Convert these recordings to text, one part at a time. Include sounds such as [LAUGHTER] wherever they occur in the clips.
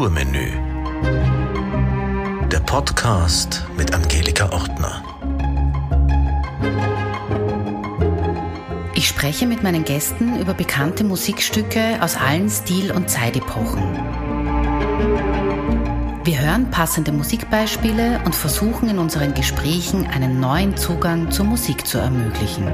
Kulturmenü. Der Podcast mit Angelika Ortner. Ich spreche mit meinen Gästen über bekannte Musikstücke aus allen Stil- und Zeitepochen. Wir hören passende Musikbeispiele und versuchen in unseren Gesprächen einen neuen Zugang zur Musik zu ermöglichen.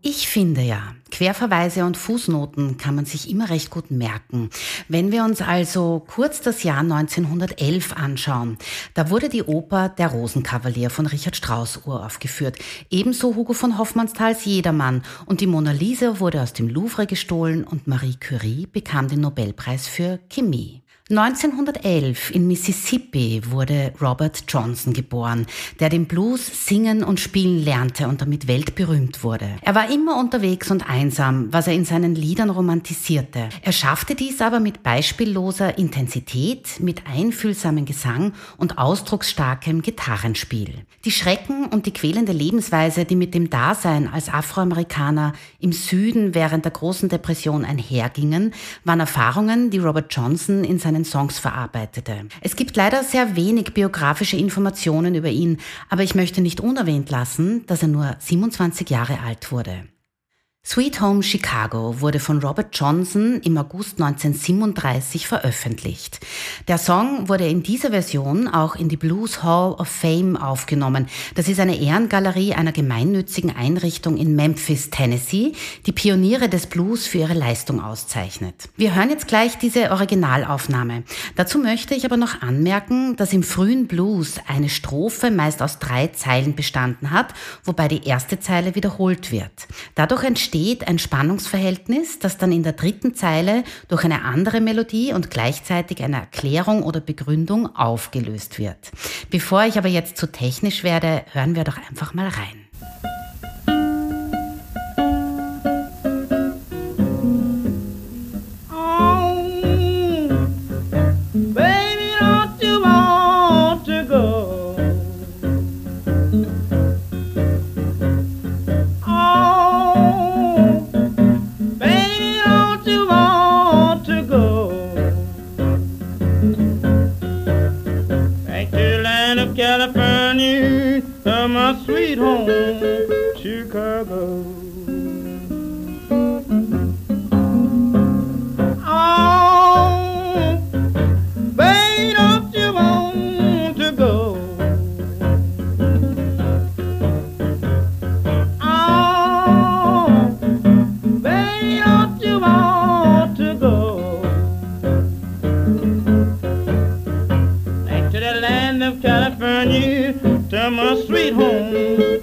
Ich finde ja, Querverweise und Fußnoten kann man sich immer recht gut merken. Wenn wir uns also kurz das Jahr 1911 anschauen, da wurde die Oper Der Rosenkavalier von Richard Strauss uraufgeführt. Ebenso Hugo von Hoffmannsthals Jedermann und die Mona Lisa wurde aus dem Louvre gestohlen und Marie Curie bekam den Nobelpreis für Chemie. 1911 in Mississippi wurde Robert Johnson geboren, der den Blues singen und spielen lernte und damit weltberühmt wurde. Er war immer unterwegs und einsam, was er in seinen Liedern romantisierte. Er schaffte dies aber mit beispielloser Intensität, mit einfühlsamem Gesang und ausdrucksstarkem Gitarrenspiel. Die Schrecken und die quälende Lebensweise, die mit dem Dasein als Afroamerikaner im Süden während der großen Depression einhergingen, waren Erfahrungen, die Robert Johnson in seinen Songs verarbeitete. Es gibt leider sehr wenig biografische Informationen über ihn, aber ich möchte nicht unerwähnt lassen, dass er nur 27 Jahre alt wurde. Sweet Home Chicago wurde von Robert Johnson im August 1937 veröffentlicht. Der Song wurde in dieser Version auch in die Blues Hall of Fame aufgenommen. Das ist eine Ehrengalerie einer gemeinnützigen Einrichtung in Memphis, Tennessee, die Pioniere des Blues für ihre Leistung auszeichnet. Wir hören jetzt gleich diese Originalaufnahme. Dazu möchte ich aber noch anmerken, dass im frühen Blues eine Strophe meist aus drei Zeilen bestanden hat, wobei die erste Zeile wiederholt wird. Dadurch entsteht entsteht ein Spannungsverhältnis, das dann in der dritten Zeile durch eine andere Melodie und gleichzeitig eine Erklärung oder Begründung aufgelöst wird. Bevor ich aber jetzt zu technisch werde, hören wir doch einfach mal rein. Mein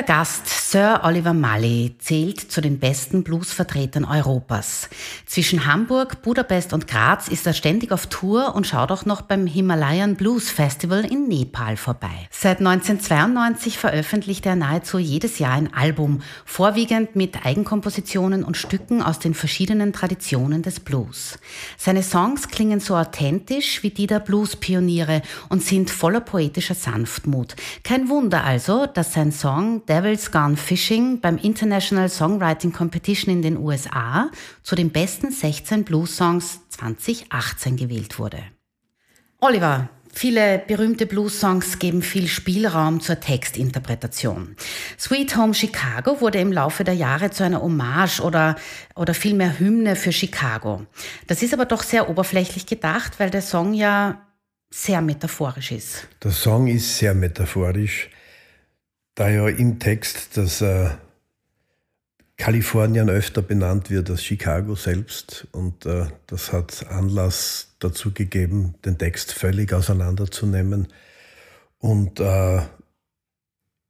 heutiger Gast, Sir Oliver Mully, zählt zu den besten Bluesvertretern Europas. Zwischen Hamburg, Budapest und Graz ist er ständig auf Tour und schaut auch noch beim Himalayan Blues Festival in Nepal vorbei. Seit 1992 veröffentlicht er nahezu jedes Jahr ein Album, vorwiegend mit Eigenkompositionen und Stücken aus den verschiedenen Traditionen des Blues. Seine Songs klingen so authentisch wie die der Blues-Pioniere und sind voller poetischer Sanftmut. Kein Wunder also, dass sein Song Devil's Gone Fishing beim International Songwriting Competition in den USA zu den besten 16 Blues-Songs 2018 gewählt wurde. Oliver, Viele berühmte Blues-Songs geben viel Spielraum zur Textinterpretation. Sweet Home Chicago wurde im Laufe der Jahre zu einer Hommage oder, oder vielmehr Hymne für Chicago. Das ist aber doch sehr oberflächlich gedacht, weil der Song ja sehr metaphorisch ist. Der Song ist sehr metaphorisch da ja im Text dass äh, Kalifornien öfter benannt wird als Chicago selbst. Und äh, das hat Anlass dazu gegeben, den Text völlig auseinanderzunehmen und äh,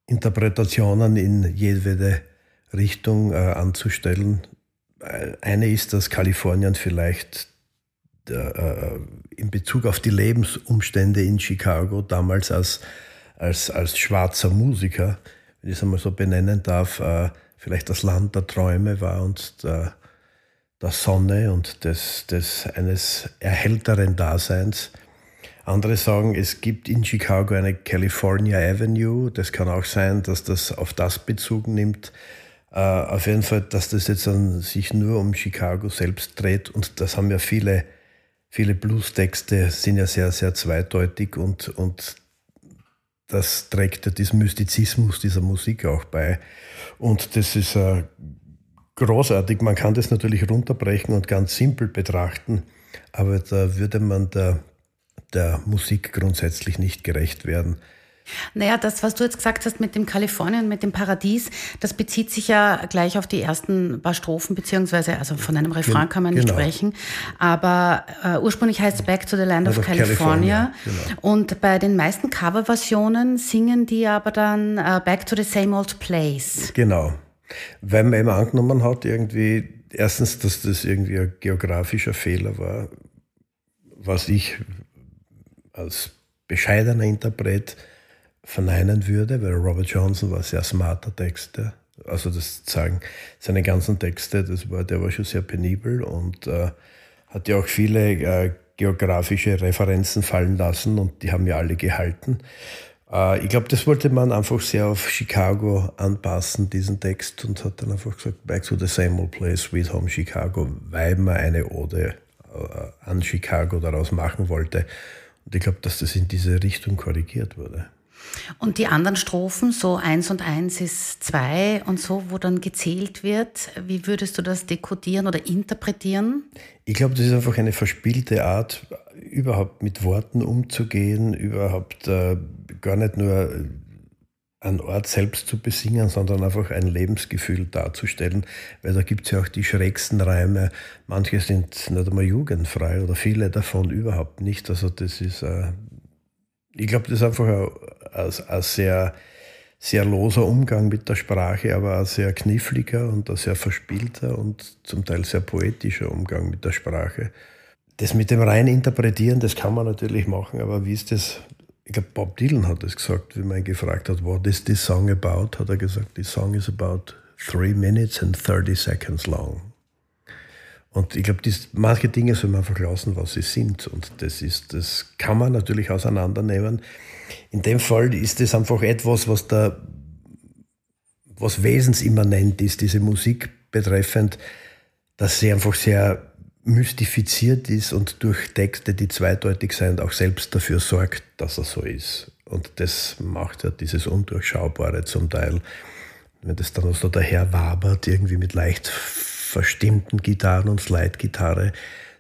Interpretationen in jedwede Richtung äh, anzustellen. Eine ist, dass Kalifornien vielleicht äh, in Bezug auf die Lebensumstände in Chicago damals als, als, als schwarzer Musiker, wenn ich es einmal so benennen darf, äh, vielleicht das Land der Träume war und der, der Sonne und des, des eines erhellteren Daseins. Andere sagen, es gibt in Chicago eine California Avenue. Das kann auch sein, dass das auf das Bezug nimmt. Uh, auf jeden Fall, dass das jetzt dann sich nur um Chicago selbst dreht. Und das haben ja viele, viele Blues-Texte, sind ja sehr, sehr zweideutig und, und das trägt ja diesen Mystizismus dieser Musik auch bei. Und das ist uh, großartig. Man kann das natürlich runterbrechen und ganz simpel betrachten, aber da würde man der der Musik grundsätzlich nicht gerecht werden. Naja, das, was du jetzt gesagt hast mit dem Kalifornien, mit dem Paradies, das bezieht sich ja gleich auf die ersten paar Strophen, beziehungsweise, also von einem Refrain kann man nicht genau. sprechen. Aber äh, ursprünglich heißt es Back to the Land of California. California genau. Und bei den meisten Coverversionen singen die aber dann äh, Back to the Same Old Place. Genau. Weil man eben angenommen hat, irgendwie, erstens, dass das irgendwie ein geografischer Fehler war, was ich als bescheidener Interpret verneinen würde, weil Robert Johnson war sehr smarter Texter. Also das sagen seine ganzen Texte, das war, der war schon sehr penibel und äh, hat ja auch viele äh, geografische Referenzen fallen lassen und die haben ja alle gehalten. Äh, ich glaube, das wollte man einfach sehr auf Chicago anpassen, diesen Text, und hat dann einfach gesagt, back to the same old place, sweet home Chicago, weil man eine Ode äh, an Chicago daraus machen wollte. Und ich glaube, dass das in diese Richtung korrigiert wurde. Und die anderen Strophen, so eins und eins ist zwei und so, wo dann gezählt wird, wie würdest du das dekodieren oder interpretieren? Ich glaube, das ist einfach eine verspielte Art, überhaupt mit Worten umzugehen, überhaupt äh, gar nicht nur einen Ort selbst zu besingen, sondern einfach ein Lebensgefühl darzustellen, weil da gibt es ja auch die schrägsten Reime. Manche sind nicht einmal jugendfrei oder viele davon überhaupt nicht. Also das ist, äh, ich glaube, das ist einfach ein, ein, sehr, sehr loser Umgang mit der Sprache, aber ein sehr kniffliger und ein sehr verspielter und zum Teil sehr poetischer Umgang mit der Sprache. Das mit dem rein interpretieren, das kann man natürlich machen, aber wie ist das ich glaube, Bob Dylan hat es gesagt, wie man ihn gefragt hat, what is this song about? Hat er gesagt, the song is about three minutes and 30 seconds long. Und ich glaube, manche Dinge soll man einfach lassen, was sie sind. Und das ist, das kann man natürlich auseinandernehmen. In dem Fall ist es einfach etwas, was da, was wesensimmanent ist, diese Musik betreffend, dass sie einfach sehr mystifiziert ist und durch Texte, die zweideutig sind, auch selbst dafür sorgt, dass er so ist. Und das macht ja dieses Undurchschaubare zum Teil. Wenn das dann so daher wabert, irgendwie mit leicht verstimmten Gitarren und Slide-Gitarre,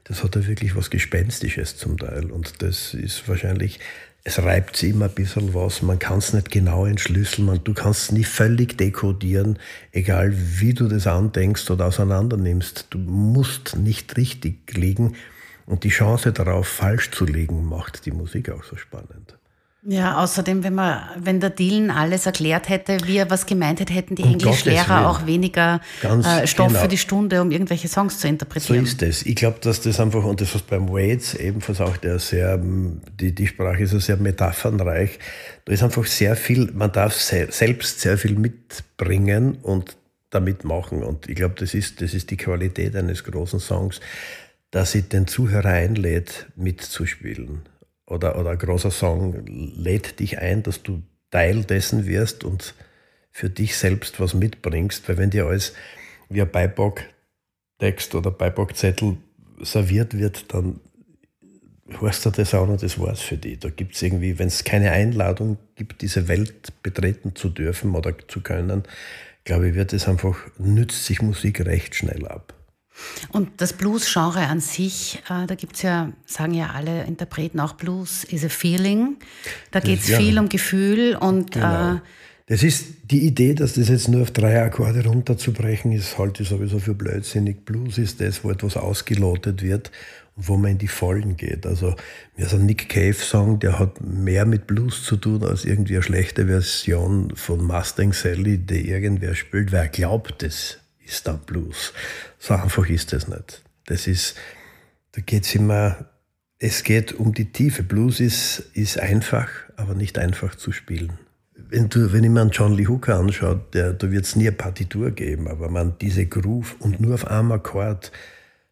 das hat ja wirklich was Gespenstisches zum Teil. Und das ist wahrscheinlich es reibt sich immer ein bisschen was, man kann es nicht genau entschlüsseln, man, du kannst es nie völlig dekodieren, egal wie du das andenkst oder auseinander nimmst. Du musst nicht richtig liegen und die Chance darauf, falsch zu liegen, macht die Musik auch so spannend. Ja, außerdem, wenn man, wenn der Dylan alles erklärt hätte, wie er was gemeint hätte, hätten die um Englischlehrer auch weniger äh, Stoff genau. für die Stunde, um irgendwelche Songs zu interpretieren. So ist es. Ich glaube, dass das einfach, und das was beim Waits ebenfalls auch der sehr, die, die Sprache ist so sehr metaphernreich. Da ist einfach sehr viel, man darf se selbst sehr viel mitbringen und damit machen. Und ich glaube, das ist, das ist die Qualität eines großen Songs, dass sie den Zuhörer einlädt, mitzuspielen oder, oder ein großer Song lädt dich ein, dass du Teil dessen wirst und für dich selbst was mitbringst, weil wenn dir alles wie ein Beipacktext oder Beipackzettel serviert wird, dann hörst du das auch noch, das war's für dich. Da gibt es irgendwie, wenn es keine Einladung gibt, diese Welt betreten zu dürfen oder zu können, glaube ich, wird es einfach, nützt sich Musik recht schnell ab. Und das Blues-Genre an sich, äh, da gibt es ja, sagen ja alle Interpreten auch, Blues is a feeling. Da geht es ja, viel um Gefühl und. Genau. Äh, das ist die Idee, dass das jetzt nur auf drei Akkorde runterzubrechen ist, halte ich sowieso für blödsinnig. Blues ist das, wo etwas ausgelotet wird wo man in die Vollen geht. Also mir ist ein Nick Cave-Song, der hat mehr mit Blues zu tun als irgendwie eine schlechte Version von Mustang Sally, die irgendwer spielt. Wer glaubt, das ist dann Blues. So einfach ist das nicht. Das ist, da geht es immer, es geht um die Tiefe. Blues ist, ist einfach, aber nicht einfach zu spielen. Wenn, du, wenn ich mir einen John Lee Hooker anschaue, der, da wird es nie eine Partitur geben, aber man diese Groove und nur auf einem Akkord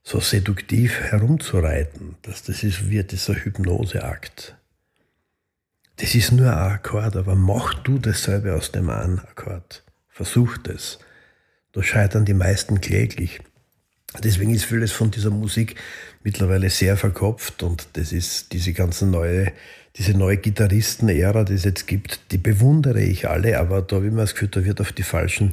so seduktiv herumzureiten, dass das ist wie dieser Hypnoseakt. Das ist nur ein Akkord, aber mach du dasselbe aus dem einen Akkord. Versuch das. Da scheitern die meisten kläglich. Deswegen ist vieles von dieser Musik mittlerweile sehr verkopft und das ist diese ganze neue, diese neue Gitarristen-Ära, die es jetzt gibt, die bewundere ich alle, aber da habe ich mir das Gefühl, da wird auf die falschen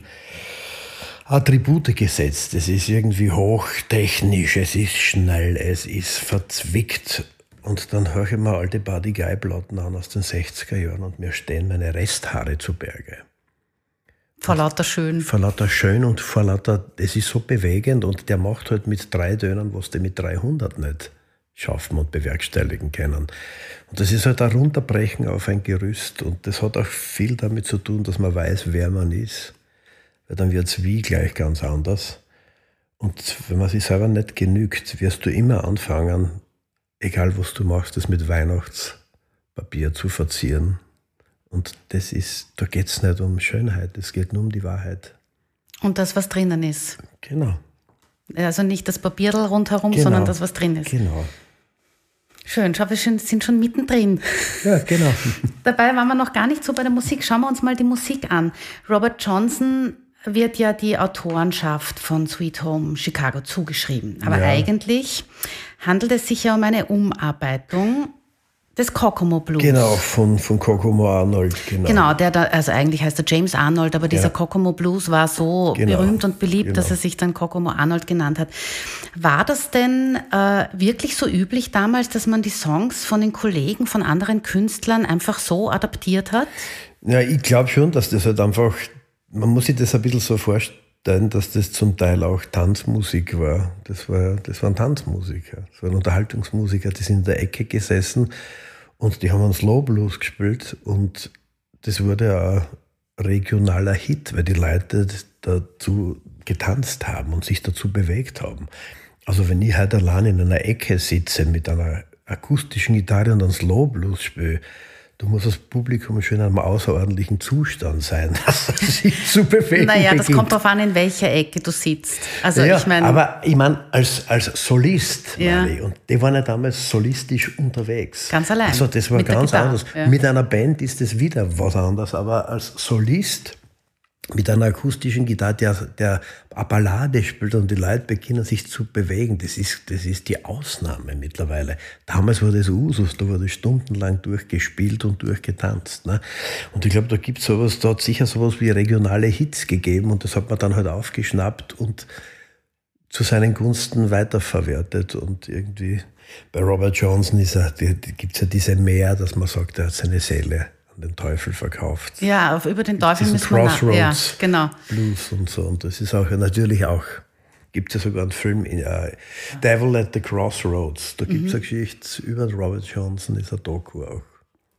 Attribute gesetzt. Es ist irgendwie hochtechnisch, es ist schnell, es ist verzwickt. Und dann höre ich mir alte Buddy Guy Platten an aus den 60er Jahren und mir stehen meine Resthaare zu Berge. Vor lauter schön. Vor lauter schön und vor lauter, es ist so bewegend und der macht halt mit drei Dönern, was die mit 300 nicht schaffen und bewerkstelligen können. Und das ist halt ein Runterbrechen auf ein Gerüst und das hat auch viel damit zu tun, dass man weiß, wer man ist weil dann wird es wie gleich ganz anders. Und wenn man sich selber nicht genügt, wirst du immer anfangen, egal was du machst, das mit Weihnachtspapier zu verzieren. Und das ist, da geht es nicht um Schönheit, es geht nur um die Wahrheit. Und das, was drinnen ist. Genau. Also nicht das Papierl rundherum, genau. sondern das, was drin ist. Genau. Schön, schau, wir sind schon mittendrin. Ja, genau. [LAUGHS] Dabei waren wir noch gar nicht so bei der Musik. Schauen wir uns mal die Musik an. Robert Johnson wird ja die Autorenschaft von Sweet Home Chicago zugeschrieben. Aber ja. eigentlich handelt es sich ja um eine Umarbeitung des Kokomo Blues. Genau, von, von Kokomo Arnold. Genau. genau, der da, also eigentlich heißt er James Arnold, aber dieser ja. Kokomo Blues war so genau. berühmt und beliebt, genau. dass er sich dann Kokomo Arnold genannt hat. War das denn äh, wirklich so üblich damals, dass man die Songs von den Kollegen, von anderen Künstlern einfach so adaptiert hat? Ja, ich glaube schon, dass das halt einfach man muss sich das ein bisschen so vorstellen, dass das zum Teil auch Tanzmusik war. Das, war, das waren Tanzmusiker, das waren Unterhaltungsmusiker, die sind in der Ecke gesessen und die haben einen Slow Blues gespielt und das wurde ein regionaler Hit, weil die Leute dazu getanzt haben und sich dazu bewegt haben. Also wenn ich heute allein in einer Ecke sitze mit einer akustischen Gitarre und einen Slow Blues spiele, Du musst das Publikum schon in einem außerordentlichen Zustand sein, [LAUGHS] dass es sich zu bewegen Naja, das beginnt. kommt darauf an, in welcher Ecke du sitzt. Also ja, ich meine. Aber ich meine, als, als Solist, ja. ich, und die waren ja damals solistisch unterwegs. Ganz allein. Also das war ganz anders. Ja. Mit einer Band ist das wieder was anderes, aber als Solist mit einer akustischen Gitarre, der, der Ballade spielt und die Leute beginnen sich zu bewegen. Das ist, das ist die Ausnahme mittlerweile. Damals war das Usus, da wurde stundenlang durchgespielt und durchgetanzt. Ne? Und ich glaube, da gibt es sowas, da hat sicher sowas wie regionale Hits gegeben und das hat man dann halt aufgeschnappt und zu seinen Gunsten weiterverwertet und irgendwie bei Robert Johnson gibt es ja diese Mehr, dass man sagt, er hat seine Seele den Teufel verkauft. Ja, auf, über den Teufel müssen wir Crossroads ja, genau. Blues und so. Und das ist auch natürlich auch, gibt es ja sogar einen Film, in, uh, Devil at the Crossroads. Da gibt es mhm. eine Geschichte über Robert Johnson, ist ein Doku auch.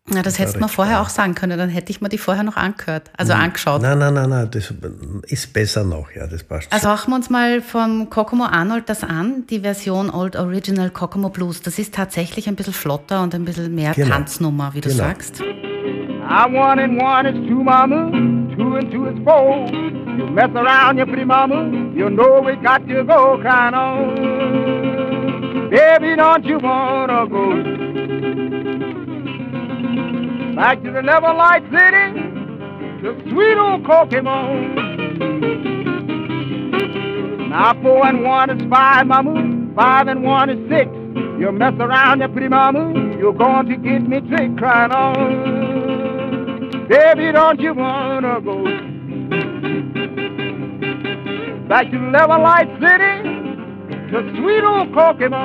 Na, das hättest du mir vorher auch sagen können, dann hätte ich mir die vorher noch angehört, also nein, angeschaut. Nein, nein, nein, nein, das ist besser noch, ja, das passt. Also machen wir uns mal vom Kokomo Arnold das an, die Version Old Original Kokomo Blues. Das ist tatsächlich ein bisschen flotter und ein bisschen mehr genau. Tanznummer, wie du genau. sagst. I one and one is two, mama. Two and two is four. You mess around, you pretty mama. You know we got to go kind of. Baby, don't you wanna go back to the Level Light City? The sweet old Kokomo. Now four and one is five, mama. Five and one is six. You mess around, you pretty mama. You're going to get me tricked crying on. Baby, don't you wanna go back to Level Light City, to sweet old Kokomo?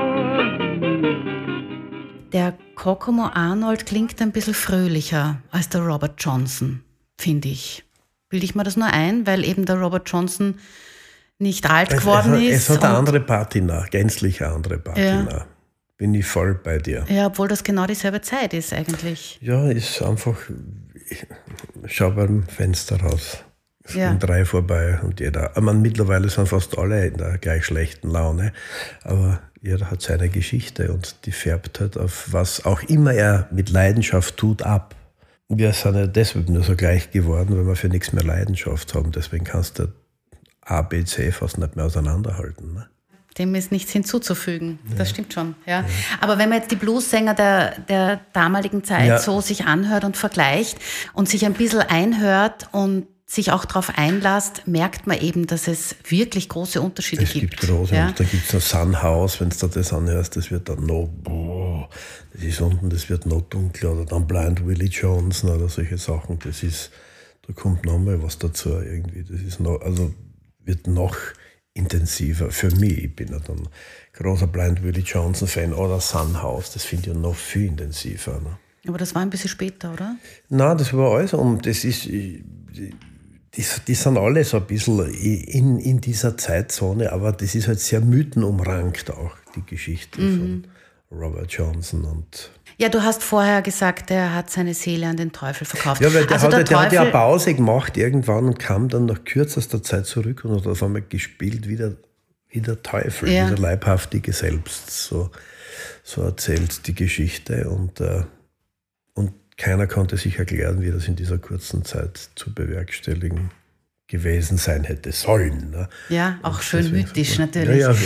Der Kokomo Arnold klingt ein bisschen fröhlicher als der Robert Johnson, finde ich. Bilde ich mir das nur ein, weil eben der Robert Johnson nicht alt geworden es, ist. Es hat eine andere Patina, gänzlich eine andere Patina. Ja. bin ich voll bei dir. Ja, obwohl das genau dieselbe Zeit ist eigentlich. Ja, ist einfach, ich schau beim Fenster raus. Es Ja. gehen drei vorbei und jeder. Meine, mittlerweile sind fast alle in der gleich schlechten Laune, aber jeder hat seine Geschichte und die färbt halt auf was auch immer er mit Leidenschaft tut ab. Wir sind ja deshalb nur so gleich geworden, weil wir für nichts mehr Leidenschaft haben. Deswegen kannst du A, B, C fast nicht mehr auseinanderhalten. Ne? Dem ist nichts hinzuzufügen. Das stimmt schon. Ja. Aber wenn man jetzt die Bluessänger der, der damaligen Zeit Ja. so sich anhört und vergleicht und sich ein bisschen einhört und sich auch darauf einlasst, merkt man eben, dass es wirklich große Unterschiede Es gibt große, Ja. und da gibt es noch Sunhouse, wenn du das anhörst, das wird dann noch, boah, das ist unten, das wird noch dunkler, oder dann Blind Willie Johnson oder solche Sachen, das ist, da kommt nochmal was dazu irgendwie, das ist noch, also wird noch intensiver für mich, ich bin ja dann großer Blind Willie Johnson Fan oder Sunhouse, das finde ich ja noch viel intensiver. Ne? Aber das war ein bisschen später, oder? Nein, das war alles um. Das ist, die, die, die sind alle so ein bisschen in, in dieser Zeitzone, aber das ist halt sehr mythenumrankt auch, die Geschichte von Robert Johnson und. Ja, du hast vorher gesagt, er hat seine Seele an den Teufel verkauft. Ja, weil der, also hat, der ja- der hat ja Pause gemacht irgendwann und kam dann nach kürzester Zeit zurück und hat auf einmal gespielt wie der, wie der Teufel, Ja. wie der leibhaftige Selbst. So, so erzählt die Geschichte und, äh, und keiner konnte sich erklären, wie das in dieser kurzen Zeit zu bewerkstelligen gewesen sein hätte sollen. Ne? ja, auch schön Deswegen mythisch super. natürlich. Ja, ja,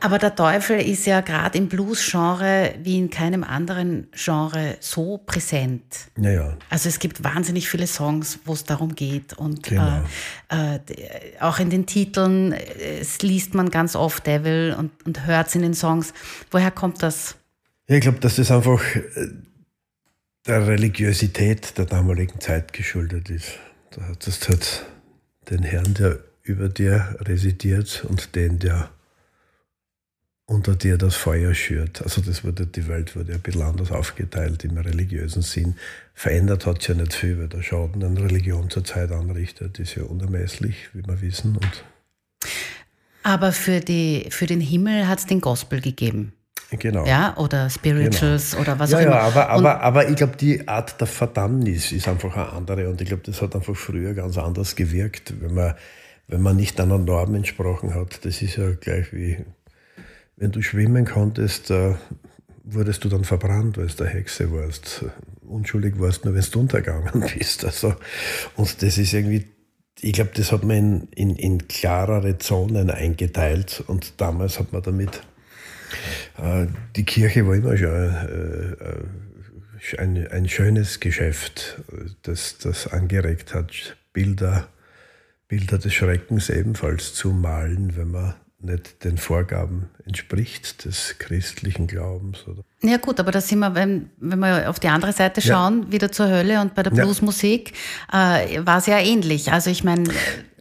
Aber der Teufel ist ja gerade im Blues-Genre wie in keinem anderen Genre so präsent. ja, ja. Also es gibt wahnsinnig viele Songs, wo es darum geht. Und Genau. äh, äh, d- auch in den Titeln äh, es liest man ganz oft Devil und, und hört es in den Songs. Woher kommt das? Ja, ich glaube, dass das einfach äh, der Religiosität der damaligen Zeit geschuldet ist. Da hat den Herrn, der über dir residiert und den, der unter dir das Feuer schürt. Also das wurde, die Welt wurde ein bisschen anders aufgeteilt im religiösen Sinn. Verändert hat es ja nicht viel, weil der Schaden, den Religion zurzeit anrichtet, ist ja unermesslich, wie wir wissen. Und Aber für, die, für den Himmel hat es den Gospel gegeben. Genau. Ja, oder Spirituals oder was Ja, auch immer. ja, aber, Und aber, aber ich glaube, die Art der Verdammnis ist einfach eine andere und ich glaube, das hat einfach früher ganz anders gewirkt, wenn man, wenn man nicht einer Norm entsprochen hat. Das ist ja gleich wie, wenn du schwimmen konntest, äh, wurdest du dann verbrannt, weil du der Hexe warst. Unschuldig warst nur, wenn du untergegangen [LAUGHS] bist. Also, und das ist irgendwie, ich glaube, das hat man in, in, in klarere Zonen eingeteilt und damals hat man damit die Kirche war immer schon äh, äh, ein, ein schönes Geschäft, das, das angeregt hat, Bilder, Bilder des Schreckens ebenfalls zu malen, wenn man nicht den Vorgaben entspricht des christlichen Glaubens. Oder? Ja gut, aber da sind wir, wenn, wenn wir auf die andere Seite Ja. schauen, wieder zur Hölle und bei der Ja. Bluesmusik, äh, war es ja ähnlich. Also ich meine,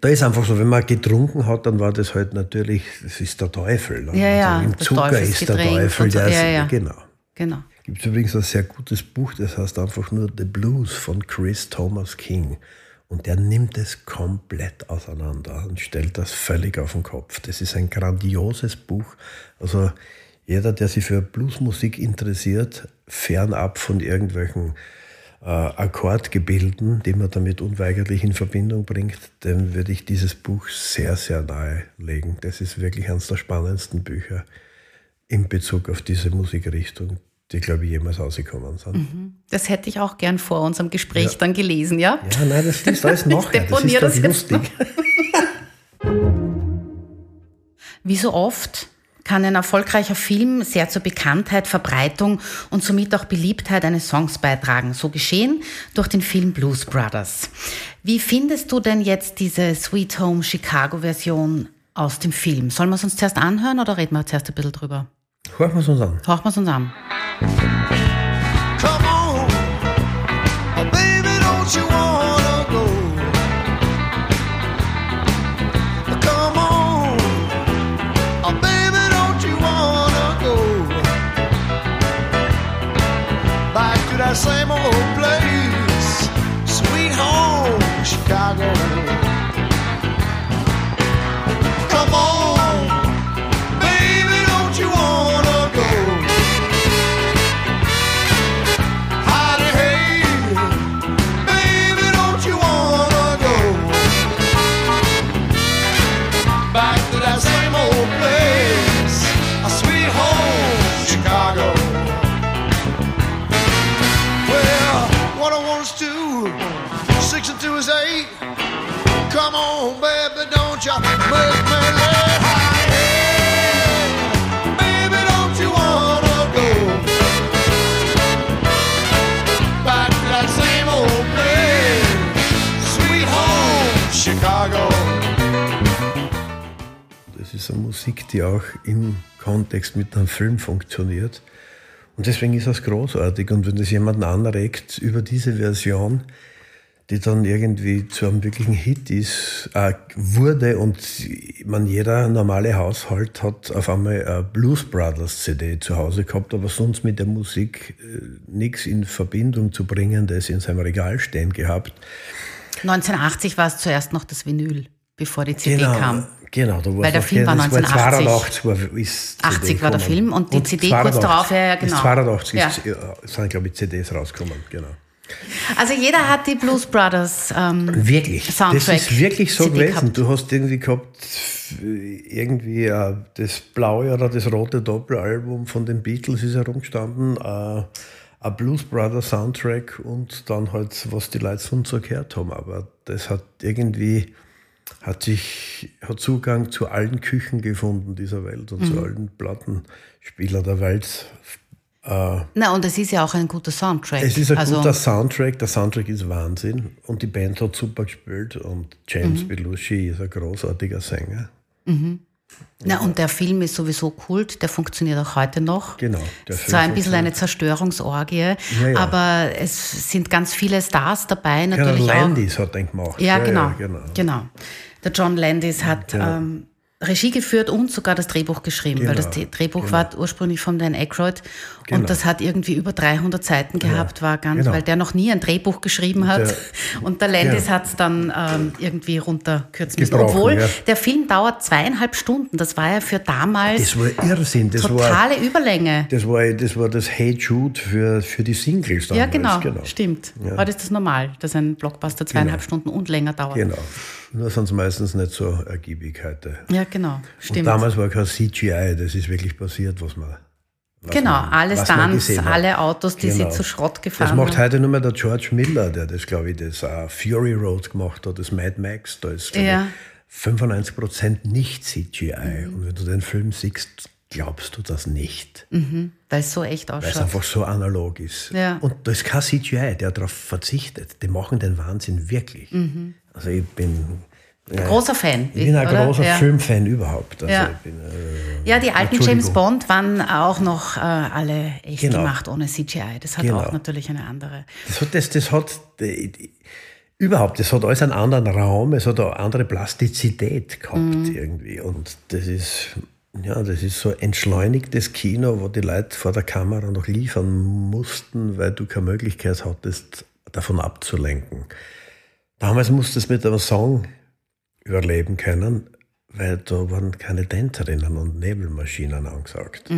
Da ist einfach so, wenn man getrunken hat, dann war das halt natürlich, das ist der Teufel. Ja, ja, also Im Zucker ist der Teufel. so. Der Ja, ja. Genau. genau. Gibt es übrigens ein sehr gutes Buch, das heißt einfach nur The Blues von Chris Thomas King. Und der nimmt es komplett auseinander und stellt das völlig auf den Kopf. Das ist ein grandioses Buch. Also jeder, der sich für Bluesmusik interessiert, fernab von irgendwelchen äh, Akkordgebilden, die man damit unweigerlich in Verbindung bringt, dem würde ich dieses Buch sehr, sehr nahe legen. Das ist wirklich eines der spannendsten Bücher in Bezug auf diese Musikrichtung, die, glaube ich, jemals rausgekommen sind. Das hätte ich auch gern vor unserem Gespräch dann gelesen, ja? Ja, nein, das ist alles nachher. Das deponiere ist das lustig. [LAUGHS] Wie so oft kann ein erfolgreicher Film sehr zur Bekanntheit, Verbreitung und somit auch Beliebtheit eines Songs beitragen. So geschehen durch den Film Blues Brothers. Wie findest du denn jetzt diese Sweet Home Chicago Version aus dem Film? Sollen wir es uns zuerst anhören oder reden wir zuerst ein bisschen drüber? Hören wir es uns an. Tauchen wir es uns an. Come on, oh, baby, don't you wanna go? Come on, oh, baby, don't you wanna go? Back to that same old place, sweet home, Chicago. Eine Musik, die auch im Kontext mit einem Film funktioniert. Und deswegen ist das großartig. Und wenn das jemanden anregt über diese Version, die dann irgendwie zu einem wirklichen Hit ist, äh, wurde und man jeder normale Haushalt hat auf einmal eine Blues Brothers CD zu Hause gehabt, aber sonst mit der Musik äh, nichts in Verbindung zu bringen, das in seinem Regal stehen gehabt. 1980 war es zuerst noch das Vinyl, bevor die CD Genau, kam. Genau. Da war Weil der Film war kein- das 1980. 82 war, ist CD 80 war der gekommen. Film und die CD kurz 82 darauf, ja, genau. Ist 82 Ja. ist, ja, sind, glaube ich, CDs rausgekommen, genau. Also jeder hat die Blues Brothers ähm, Wirklich. Soundtrack das ist wirklich so CD gewesen. gehabt. Du hast irgendwie gehabt, irgendwie äh, das blaue oder das rote Doppelalbum von den Beatles ist herumgestanden, äh, ein Blues Brothers Soundtrack und dann halt, was die Leute sonst so gehört haben. Aber das hat irgendwie, hat sich, hat Zugang zu allen Küchen gefunden dieser Welt und Mhm. zu allen Plattenspieler der Welt. Äh, Na, und es ist ja auch ein guter Soundtrack. es ist ein also, guter Soundtrack, der Soundtrack ist Wahnsinn und die Band hat super gespielt und James Belushi ist ein großartiger Sänger. Na, und der Film ist sowieso Kult, der funktioniert auch heute noch. Genau, der Es ist zwar ein bisschen eine. Zerstörungsorgie, Ja, ja. aber es sind ganz viele Stars dabei, Genau, natürlich auch. Landis hat den gemacht. Ja, genau, genau. genau. Der John Landis hat Genau. ähm, Regie geführt und sogar das Drehbuch geschrieben, weil das Genau, Drehbuch genau. war ursprünglich von Dan Aykroyd Genau. und das hat irgendwie über 300 Seiten gehabt, war ganz, genau. weil der noch nie ein Drehbuch geschrieben hat Der- [LAUGHS] und der Landis Ja. hat es dann ähm, irgendwie runterkürzen müssen. Obwohl ja. der Film dauert zweieinhalb Stunden, das war ja für damals Das war Irrsinn. Das war, totale Überlänge. das war das war das Hey Jude für, für die Singles Ja, damals. genau, stimmt. Ja. Heute ist das normal, dass ein Blockbuster zweieinhalb Genau. Stunden und länger dauert. Genau. Nur sind es meistens nicht so ergiebig heute. Ja, genau, Und stimmt. damals war kein CGI, das ist wirklich passiert, was man. Was Genau, man, alle Stunts, alle Autos, die Genau. sie zu Schrott Das gefahren macht haben. heute nur mehr der George Miller, der das, glaube ich, das uh, Fury Road gemacht hat, das Mad Max. Da ist, Ja. ich, 95% nicht CGI. Mhm. Und wenn du den Film siehst, glaubst du das nicht. Weil es so echt Weil es ausschaut. einfach so analog ist. Ja. Und da ist kein CGI, der darauf verzichtet. Die machen den Wahnsinn wirklich. Also ich bin, ja, Großer Fan. ich bin ein oder? großer ja. Filmfan überhaupt. Also Ja. bin, äh, Ja, die alten. James Bond waren auch noch äh, alle echt Genau. gemacht ohne CGI. Das hat Genau. auch natürlich eine andere. Das hat, das, das hat die, überhaupt, das hat alles einen anderen Raum, es hat eine andere Plastizität gehabt Mhm. irgendwie. Und das ist, ja, das ist so entschleunigtes Kino, wo die Leute vor der Kamera noch liefern mussten, weil du keine Möglichkeit hattest, davon abzulenken. Damals musstest du mit einem Song überleben können, weil da waren keine Tänzerinnen und Nebelmaschinen angesagt.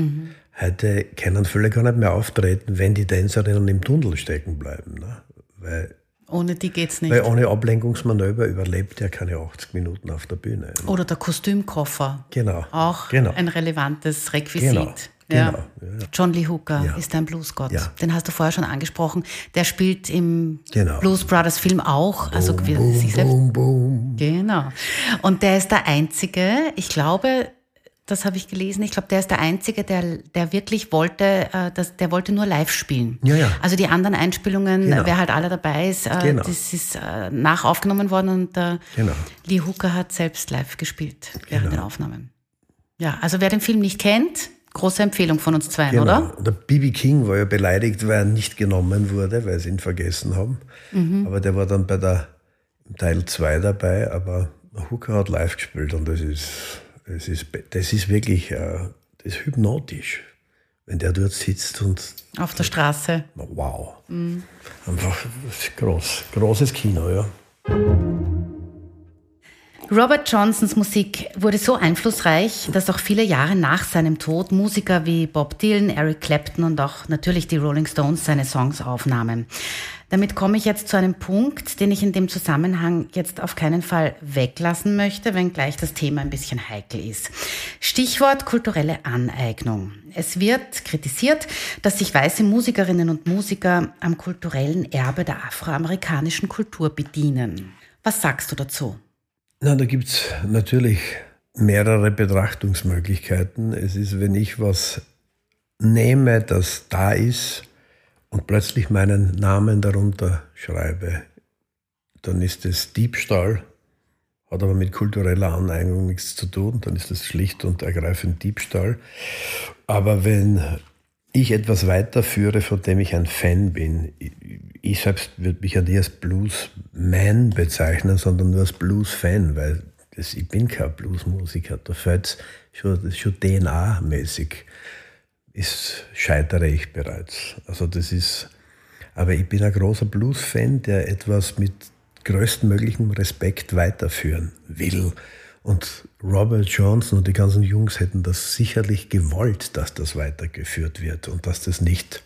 Heute können viele gar nicht mehr auftreten, wenn die Tänzerinnen im Tunnel stecken bleiben. Ne? Weil, Ohne die geht's nicht. weil ohne Ablenkungsmanöver überlebt er keine 80 Minuten auf der Bühne. Oder der Kostümkoffer. Genau. Auch Genau. ein relevantes Requisit. Genau. Genau. Ja. John Lee Hooker Ja. ist ein Bluesgott. Ja. Den hast du vorher schon angesprochen. Der spielt im Genau. Blues Brothers Film auch. Also wie Boom, selbst boom, boom. Genau. Und der ist der Einzige, ich glaube, das habe ich gelesen, ich glaube, der ist der Einzige, der, der wirklich wollte, äh, das, der wollte nur live spielen. Ja, ja. Also die anderen Einspielungen, Genau. wer halt alle dabei ist, äh, Genau. das ist äh, nachaufgenommen worden und äh, Genau. Lee Hooker hat selbst live gespielt während Genau. den Aufnahmen. Ja, also wer den Film nicht kennt, große Empfehlung von uns zwei, Genau. oder? Der B.B. King war ja beleidigt, weil er nicht genommen wurde, weil sie ihn vergessen haben. Mhm. Aber der war dann bei der Teil 2 dabei, aber Hooker hat live gespielt und das ist, das ist, das ist wirklich äh, das ist hypnotisch, wenn der dort sitzt und Auf der Straße. wow. Mhm. Einfach groß, großes Kino, ja. Robert Johnsons Musik wurde so einflussreich, dass auch viele Jahre nach seinem Tod Musiker wie Bob Dylan, Eric Clapton und auch natürlich die Rolling Stones seine Songs aufnahmen. Damit komme ich jetzt zu einem Punkt, den ich in dem Zusammenhang jetzt auf keinen Fall weglassen möchte, wenngleich das Thema ein bisschen heikel ist. Stichwort kulturelle Aneignung. Es wird kritisiert, dass sich weiße Musikerinnen und Musiker am kulturellen Erbe der afroamerikanischen Kultur bedienen. Was sagst du dazu? Na, da gibt es natürlich mehrere Betrachtungsmöglichkeiten. Es ist, wenn ich was nehme, das da ist und plötzlich meinen Namen darunter schreibe, dann ist es Diebstahl, hat aber mit kultureller Aneignung nichts zu tun, dann ist es schlicht und ergreifend Diebstahl. Aber wenn ich etwas weiterführe, von dem ich ein Fan bin, ich selbst würde mich ja nie als Bluesman bezeichnen, sondern nur als Blues-Fan, weil das, ich bin kein Bluesmusiker, da fällt schon, schon DNA-mäßig ist, scheitere ich bereits. Also das ist, aber ich bin ein großer Blues-Fan, der etwas mit größtmöglichem Respekt weiterführen will. Und Robert Johnson und die ganzen Jungs hätten das sicherlich gewollt, dass das weitergeführt wird und dass das nicht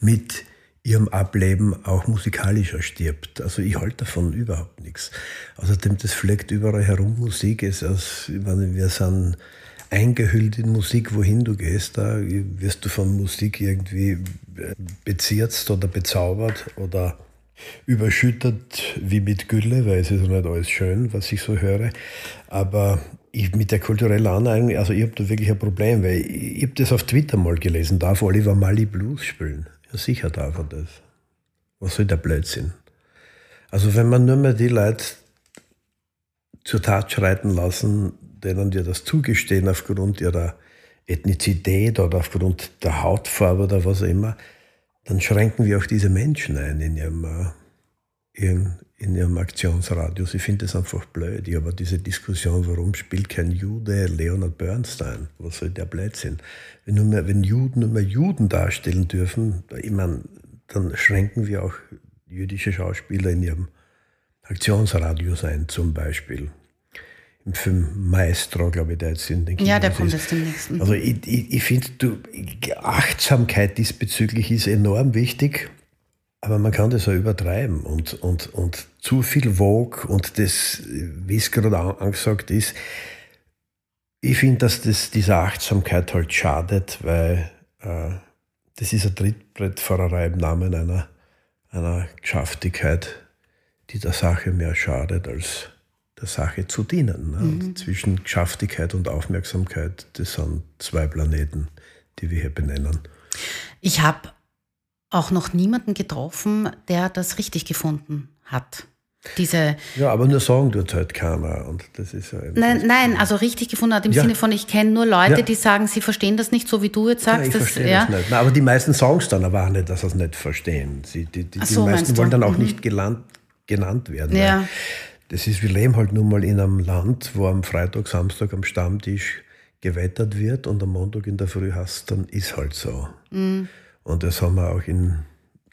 mit ihrem Ableben auch musikalischer stirbt. Also ich halte davon überhaupt nichts. Außerdem, das fleckt überall herum Musik. Ist aus, wir sind eingehüllt in Musik, wohin du gehst, da wirst du von Musik irgendwie äh, bezirzt oder bezaubert oder überschüttet wie mit Gülle, weil es ist nicht alles schön, was ich so höre. Aber ich, mit der kulturellen Aneignung, also ich habe da wirklich ein Problem, weil ich, ich habe das auf Twitter mal gelesen, darf Oliver Mali Blues spielen? Ja, sicher darf er das. Was soll der Blödsinn? Also wenn man nur mehr die Leute zur Tat schreiten lassen, denen die das zugestehen aufgrund ihrer Ethnizität oder aufgrund der Hautfarbe oder was auch immer, dann schränken wir auch diese Menschen ein in ihrem, äh, in, in ihrem Aktionsradius. Ich finde das einfach blöd. Ich habe diese Diskussion, warum spielt kein Jude Leonard Bernstein? Was soll der Blödsinn? Wenn, nur mehr, wenn Juden nur mehr Juden darstellen dürfen, ich meine, dann schränken wir auch jüdische Schauspieler in ihrem Aktionsradius ein, zum Beispiel im Film Maestro, glaube ich, der jetzt in den Kinos Ja, der kommt jetzt demnächst. Also ich, ich, ich finde, Achtsamkeit diesbezüglich ist enorm wichtig, aber man kann das auch übertreiben und, und, und zu viel Vogue und das, wie es gerade angesagt ist, ich finde, dass das dieser Achtsamkeit halt schadet, weil äh, das ist eine Trittbrettfahrerei im Namen einer, einer Geschäftigkeit, die der Sache mehr schadet als der Sache zu dienen. Ne? Mhm. zwischen Geschäftigkeit und Aufmerksamkeit, das sind zwei Planeten, die wir hier benennen. Ich habe auch noch niemanden getroffen, der das richtig gefunden hat. Diese ja, aber nur sagen tut halt keiner. Und das ist ja nein, nein, also richtig gefunden hat im ja. Sinne von, ich kenne nur Leute, ja. die sagen, sie verstehen das nicht, so wie du jetzt sagst. Ja, ich das, verstehe das nicht. Na, aber die meisten sagen es dann aber auch nicht, dass sie es nicht verstehen. Sie, die, die, so, die meisten wollen dann auch mhm. nicht gelernt, genannt werden. Ja das ist, wir leben halt nun mal in einem Land, wo am Freitag, Samstag am Stammtisch gewettert wird und am Montag in der Früh hast, dann ist halt so. Mhm. Und das haben wir auch in,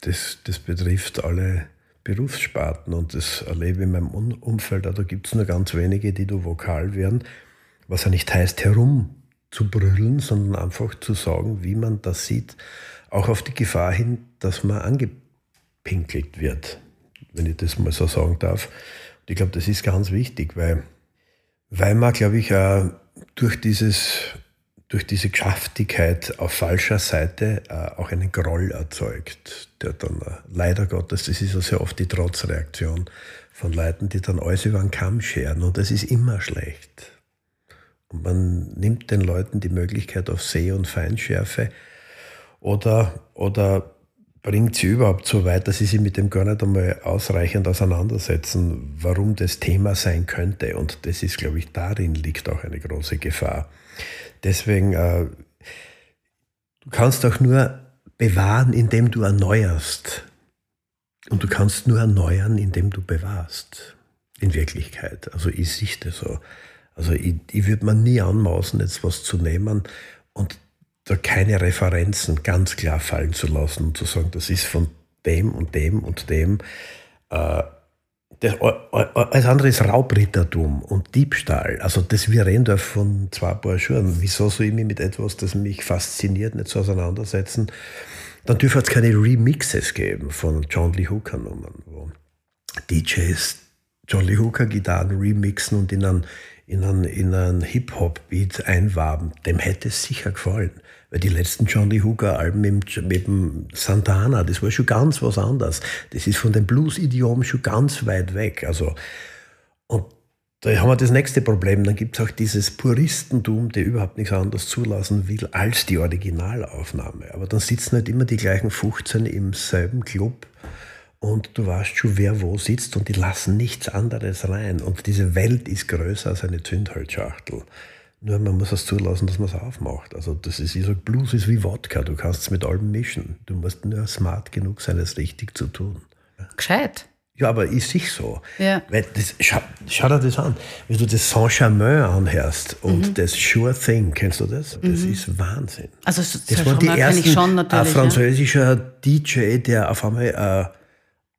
das, das betrifft alle Berufssparten und das erlebe ich in meinem Umfeld, da gibt es nur ganz wenige, die da vokal werden, was ja nicht heißt, herum zu brüllen, sondern einfach zu sagen, wie man das sieht, auch auf die Gefahr hin, dass man angepinkelt wird, wenn ich das mal so sagen darf. Ich glaube, das ist ganz wichtig, weil, man, glaube ich, durch, dieses, durch diese Geschäftigkeit auf falscher Seite äh, auch einen Groll erzeugt, der dann äh, leider Gottes, das ist ja sehr oft die Trotzreaktion von Leuten, die dann alles über den Kamm scheren und das ist immer schlecht. Und man nimmt den Leuten die Möglichkeit auf Seh- und Feinschärfe oder, oder bringt sie überhaupt so weit, dass sie sich mit dem gar nicht einmal ausreichend auseinandersetzen, warum das Thema sein könnte. Und das ist, glaube ich, darin liegt auch eine große Gefahr. Deswegen, äh, du kannst auch nur bewahren, indem du erneuerst. Und du kannst nur erneuern, indem du bewahrst. In Wirklichkeit. Also ich sehe das so. Also ich, ich würde mir nie anmaßen, jetzt was zu nehmen und da keine Referenzen ganz klar fallen zu lassen und zu sagen, das ist von dem und dem und dem, äh, Das, alles andere ist Raubrittertum und Diebstahl. Also das wir reden da von zwei Paar Schuhen. Wieso soll ich mich mit etwas, das mich fasziniert, nicht so auseinandersetzen? Dann dürfte es keine Remixes geben von John Lee Hooker Nummern, wo DJs John Lee Hooker Gitarren remixen und in einen, in einen, in einen Hip-Hop-Beat einwaben. Dem hätte es sicher gefallen. Weil die letzten John Lee Hooker Alben mit, mit dem Santana, das war schon ganz was anderes. Das ist von dem Blues-Idiom schon ganz weit weg. Also, und da haben wir das nächste Problem. Dann gibt es auch dieses Puristentum, der überhaupt nichts anderes zulassen will als die Originalaufnahme. Aber dann sitzen halt immer die gleichen 15 im selben Club und du weißt schon, wer wo sitzt und die lassen nichts anderes rein. Und diese Welt ist größer als eine Zündholzschachtel. Nur man muss es zulassen, dass man es aufmacht. Also das ist, ich sage, Blues ist wie Wodka, du kannst es mit allem mischen. Du musst nur smart genug sein, es richtig zu tun. Gescheit. Ja, aber ist sich so. Ja. Weil das, schau, schau dir das an. Wenn du das Saint-Germain anhörst und Mhm. das Sure Thing, kennst du das? Das ist Wahnsinn. Also Das Saint waren die ersten, schon ein natürlich. ja. französischer DJ, der auf einmal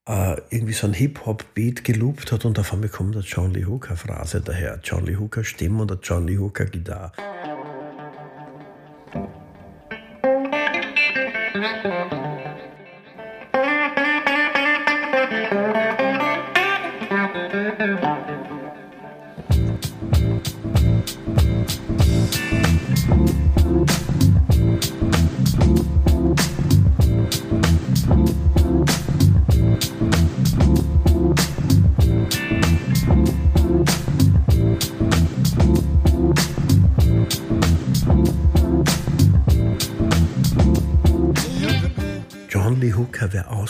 äh, irgendwie so ein Hip-Hop-Beat geloopt hat und auf einmal kommt eine John Lee Hooker-Phrase daher. John Lee Hooker Stimme und eine John Lee Hooker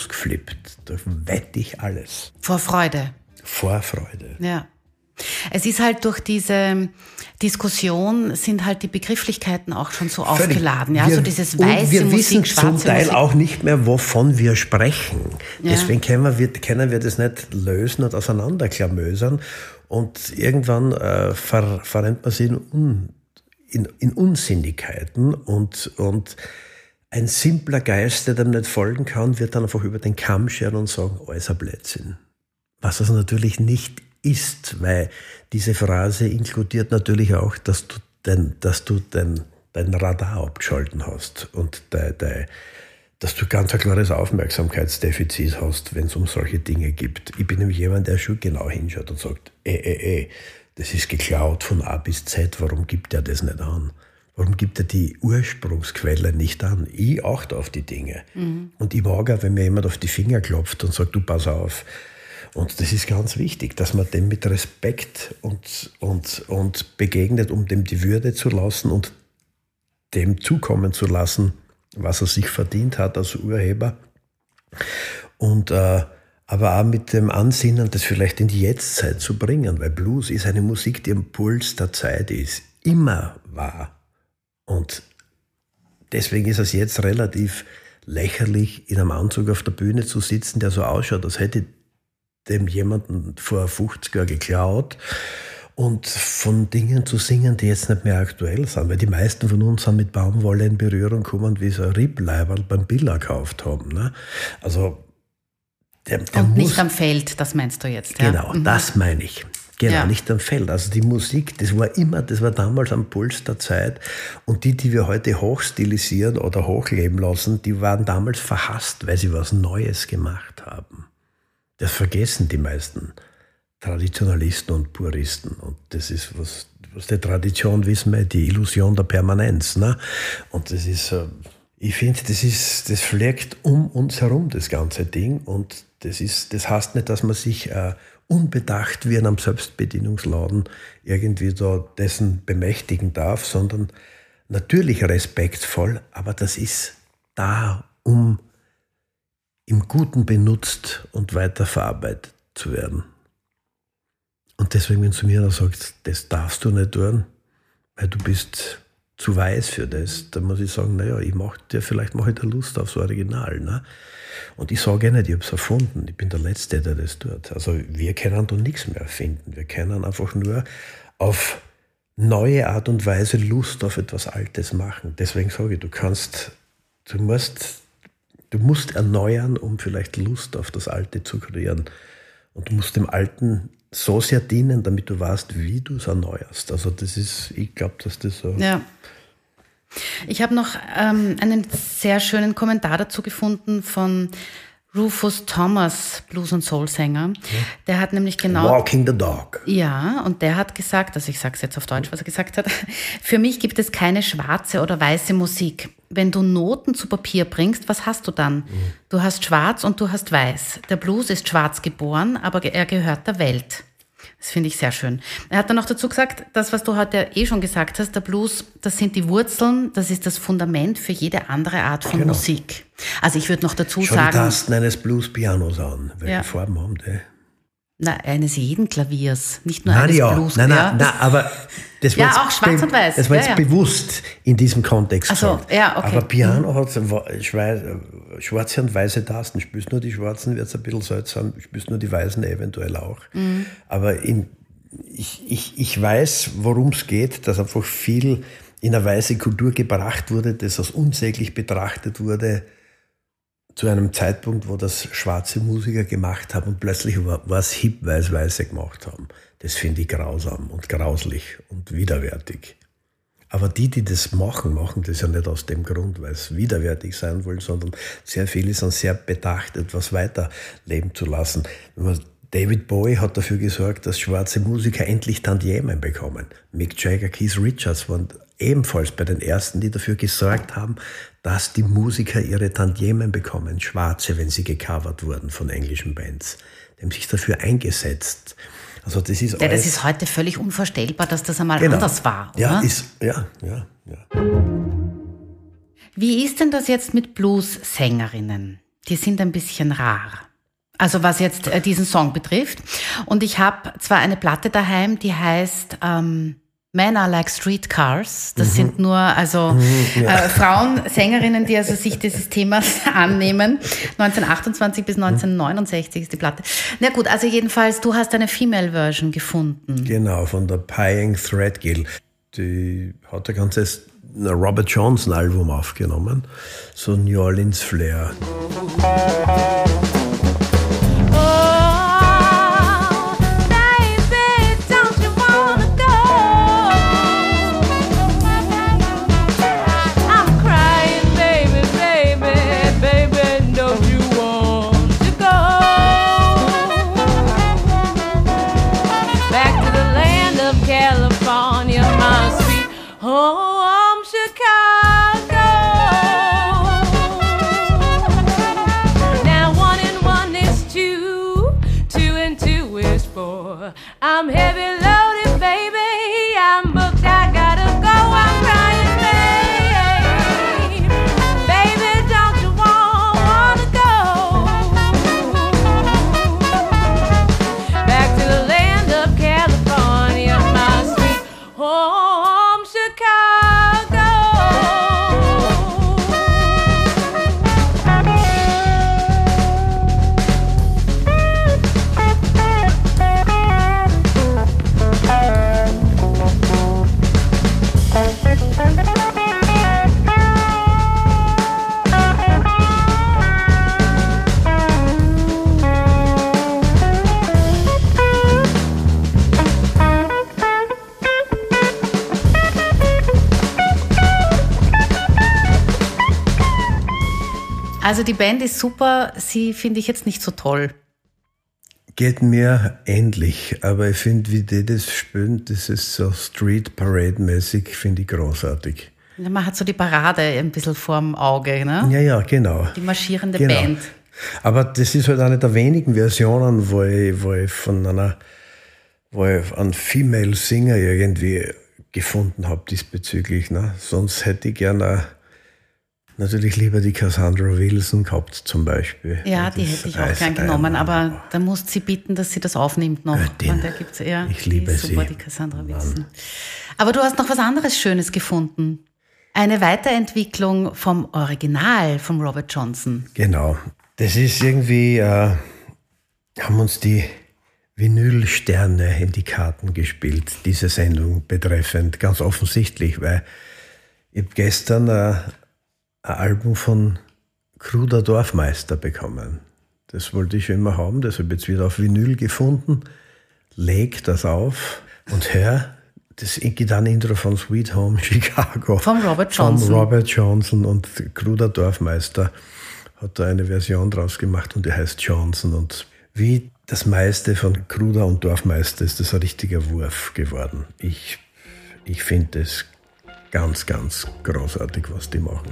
ausgeflippt. Da wette ich alles. Vor Freude. Vorfreude. Ja. Es ist halt durch diese Diskussion sind halt die Begrifflichkeiten auch schon so Völlig. aufgeladen. Ja, wir, so dieses weiße wir Musik, wissen zum Teil Musik. auch nicht mehr, wovon wir sprechen. Ja. Deswegen können wir, können wir das nicht lösen und auseinanderklamösern. Und irgendwann äh, ver, verrennt man sich in, in, in Unsinnigkeiten und, und ein simpler Geist, der dem nicht folgen kann, wird dann einfach über den Kamm scheren und sagen, ein Blödsinn. Was es natürlich nicht ist, weil diese Phrase inkludiert natürlich auch, dass du dein, dass du dein, dein Radar abgeschalten hast und dein, dein, dass du ganz ein klares Aufmerksamkeitsdefizit hast, wenn es um solche Dinge gibt. Ich bin nämlich jemand, der schon genau hinschaut und sagt, eh, eh, eh, das ist geklaut von A bis Z, warum gibt er das nicht an? Warum gibt er die Ursprungsquelle nicht an? Ich achte auf die Dinge. Und ich mag auch, wenn mir jemand auf die Finger klopft und sagt, du pass auf. Und das ist ganz wichtig, dass man dem mit Respekt und, und, und begegnet, um dem die Würde zu lassen und dem zukommen zu lassen, was er sich verdient hat als Urheber. Und äh, aber auch mit dem Ansinnen, das vielleicht in die Jetztzeit zu bringen, weil Blues ist eine Musik, die am Puls der Zeit ist, immer war. Und deswegen ist es jetzt relativ lächerlich, in einem Anzug auf der Bühne zu sitzen, der so ausschaut, als hätte dem jemanden vor 50 Jahren geklaut und von Dingen zu singen, die jetzt nicht mehr aktuell sind. Weil die meisten von uns sind mit Baumwolle in Berührung gekommen, wie so ein Riebleiberl beim Billa gekauft haben. Ne? Also der, der Und muss, nicht am Feld, das meinst du jetzt. Ja? Genau, Mhm. das meine ich. Genau, Ja. nicht am Feld. Also die Musik, das war immer, das war damals am Puls der Zeit. Und die, die wir heute hochstilisieren oder hochleben lassen, die waren damals verhasst, weil sie was Neues gemacht haben. Das vergessen die meisten Traditionalisten und Puristen. Und das ist, was, was die Tradition wissen wir, die Illusion der Permanenz. Ne? Und das ist, äh, ich finde, das ist, das fliegt um uns herum, das ganze Ding. Und das ist, das heißt nicht, dass man sich äh, unbedacht wie in einem Selbstbedienungsladen irgendwie da dessen bemächtigen darf, sondern natürlich respektvoll, aber das ist da, um im Guten benutzt und weiterverarbeitet zu werden. Und deswegen, wenn du mir noch sagst, das darfst du nicht tun, weil du bist zu weiß für das, dann muss ich sagen, naja, ich mach dir, vielleicht mache ich dir Lust aufs Original. Ne? Und ich sage ja nicht, ich habe es erfunden, ich bin der Letzte, der das tut. Also wir können da nichts mehr erfinden. Wir können einfach nur auf neue Art und Weise Lust auf etwas Altes machen. Deswegen sage ich, du kannst, du musst, du musst erneuern, um vielleicht Lust auf das Alte zu kreieren. Und du musst dem Alten so sehr dienen, damit du weißt, wie du es erneuerst. Also das ist, ich glaube, dass das so. Ja. Ich habe noch ähm, einen sehr schönen Kommentar dazu gefunden von Rufus Thomas, Blues- und Soul-Sänger. Der hat nämlich genau. Walking the Dog. Ja, und der hat gesagt, also ich sage es jetzt auf Deutsch, was er gesagt hat, [LAUGHS] für mich gibt es keine schwarze oder weiße Musik. Wenn du Noten zu Papier bringst, was hast du dann? Du hast schwarz und du hast weiß. Der Blues ist schwarz geboren, aber er gehört der Welt. Das finde ich sehr schön. Er hat dann noch dazu gesagt, das, was du heute eh schon gesagt hast, der Blues, das sind die Wurzeln, das ist das Fundament für jede andere Art von Genau. Musik. Also ich würde noch dazu Schau die sagen, Tasten eines Blues-Pianos an. Welche Ja. Farben haben die? Na, eines jeden Klaviers, nicht nur Nein, eines ja. Blues. nein, nein, ja. nein, aber das [LAUGHS] war Ja, jetzt auch schwarz und weiß. Das war Ja, jetzt ja. bewusst in diesem Kontext. Ach so, ja, okay. Mhm. Aber Piano hat schwei- schwarze und weiße Tasten. Spielst nur die schwarzen, wird es ein bisschen seltsam. Spielst nur die weißen eventuell auch. Mhm. Aber in, ich, ich, ich weiß, worum es geht, dass einfach viel in eine weiße Kultur gebracht wurde, das als unsäglich betrachtet wurde zu einem Zeitpunkt, wo das schwarze Musiker gemacht haben und plötzlich es hip, weil es Weiße gemacht haben. Das finde ich grausam und grauslich und widerwärtig. Aber die, die das machen, machen das ja nicht aus dem Grund, weil es widerwärtig sein wollen, sondern sehr viele sind sehr bedacht, etwas weiterleben zu lassen. David Bowie hat dafür gesorgt, dass schwarze Musiker endlich Tantiemen bekommen. Mick Jagger, Keith Richards waren ebenfalls bei den ersten, die dafür gesorgt haben, dass die Musiker ihre Tantiemen bekommen, schwarze, wenn sie gecovert wurden von englischen Bands. Die haben sich dafür eingesetzt. Also das ist ja, das ist heute völlig unvorstellbar, dass das einmal Genau. anders war. Ja, oder? ist, ja, ja, ja. Wie ist denn das jetzt mit Blues-Sängerinnen? Die sind ein bisschen rar. Also was jetzt äh, diesen Song betrifft. Und ich habe zwar eine Platte daheim, die heißt ähm, Men are like streetcars. Das sind nur also äh, Frauen, Sängerinnen, die also sich dieses Themas [LAUGHS] annehmen. 1928 bis 1969 ist die Platte. Na gut, also jedenfalls, du hast eine Female-Version gefunden. Genau, von der Pying Threadgill. Die hat ein ganzes Robert Johnson Album aufgenommen. So New Orleans Flair. Also die Band ist super, sie finde ich jetzt nicht so toll. Geht mir ähnlich, aber ich finde, wie die das spielen, das ist so Street Parade-mäßig, finde ich großartig. Man hat so die Parade ein bisschen vorm Auge, ne? Ja, ja, genau. Die marschierende Genau. Band. Aber das ist halt eine der wenigen Versionen, wo ich, wo ich von einer, wo ich einen Female Singer irgendwie gefunden habe diesbezüglich. Ne? Sonst hätte ich gerne natürlich lieber die Cassandra Wilson gehabt, zum Beispiel. Ja, die hätte ich auch gern genommen, aber da musst sie bitten, dass sie das aufnimmt noch. Göttin. Da gibt's, ja, Ich liebe die super, sie. die Cassandra Wilson. Aber du hast noch was anderes Schönes gefunden. Eine Weiterentwicklung vom Original von Robert Johnson. Genau. Das ist irgendwie, äh, haben uns die Vinylsterne in die Karten gespielt, diese Sendung betreffend, ganz offensichtlich, weil ich gestern äh, ein Album von Kruder Dorfmeister bekommen. Das wollte ich schon immer haben, das habe ich jetzt wieder auf Vinyl gefunden. Leg das auf und hör das Gitarrenintro von Sweet Home [LAUGHS] Chicago. Vom Robert Johnson. Vom Robert Johnson und Kruder Dorfmeister hat da eine Version draus gemacht und die heißt Johnson. Und wie das meiste von Kruder und Dorfmeister ist das ein richtiger Wurf geworden. Ich, ich finde es ganz, ganz großartig, was die machen.